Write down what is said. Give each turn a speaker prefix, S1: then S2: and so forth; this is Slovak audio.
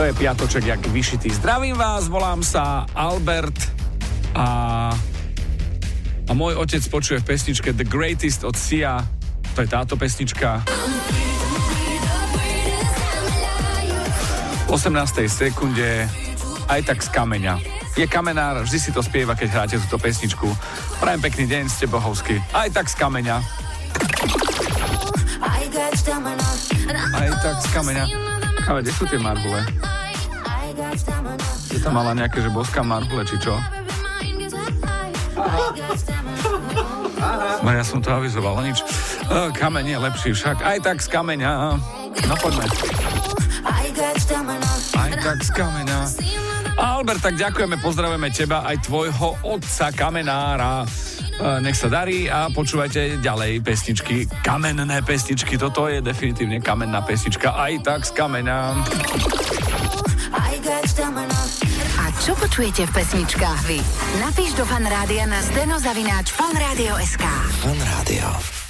S1: To je piatoček, jak vyšitý. Zdravím vás, volám sa Albert a, a môj otec počuje v pesničke The Greatest od Sia. To je táto pesnička. V 18. sekunde aj tak z kameňa. Je kamenár, vždy si to spieva, keď hráte túto pesničku. Prajem pekný deň, ste bohovsky. Aj tak z kameňa. Aj tak z kameňa. Ale kde sú tie marhule? Je tam mala nejaké, že boská marhule, či čo? No ja som to avizoval, nič. O, kameň je lepší však. Aj tak z kameňa. No poďme. Aj tak z kameňa. Albert, tak ďakujeme, pozdravujeme teba aj tvojho otca kamenára. E, nech sa darí a počúvajte ďalej pesničky, kamenné pesničky. Toto je definitívne kamenná pesnička, aj tak z kameňa.
S2: A čo počujete v pesničkách vy? Napíš do fanrádia na steno zavináč fanradio.sk
S3: Fan Rádio.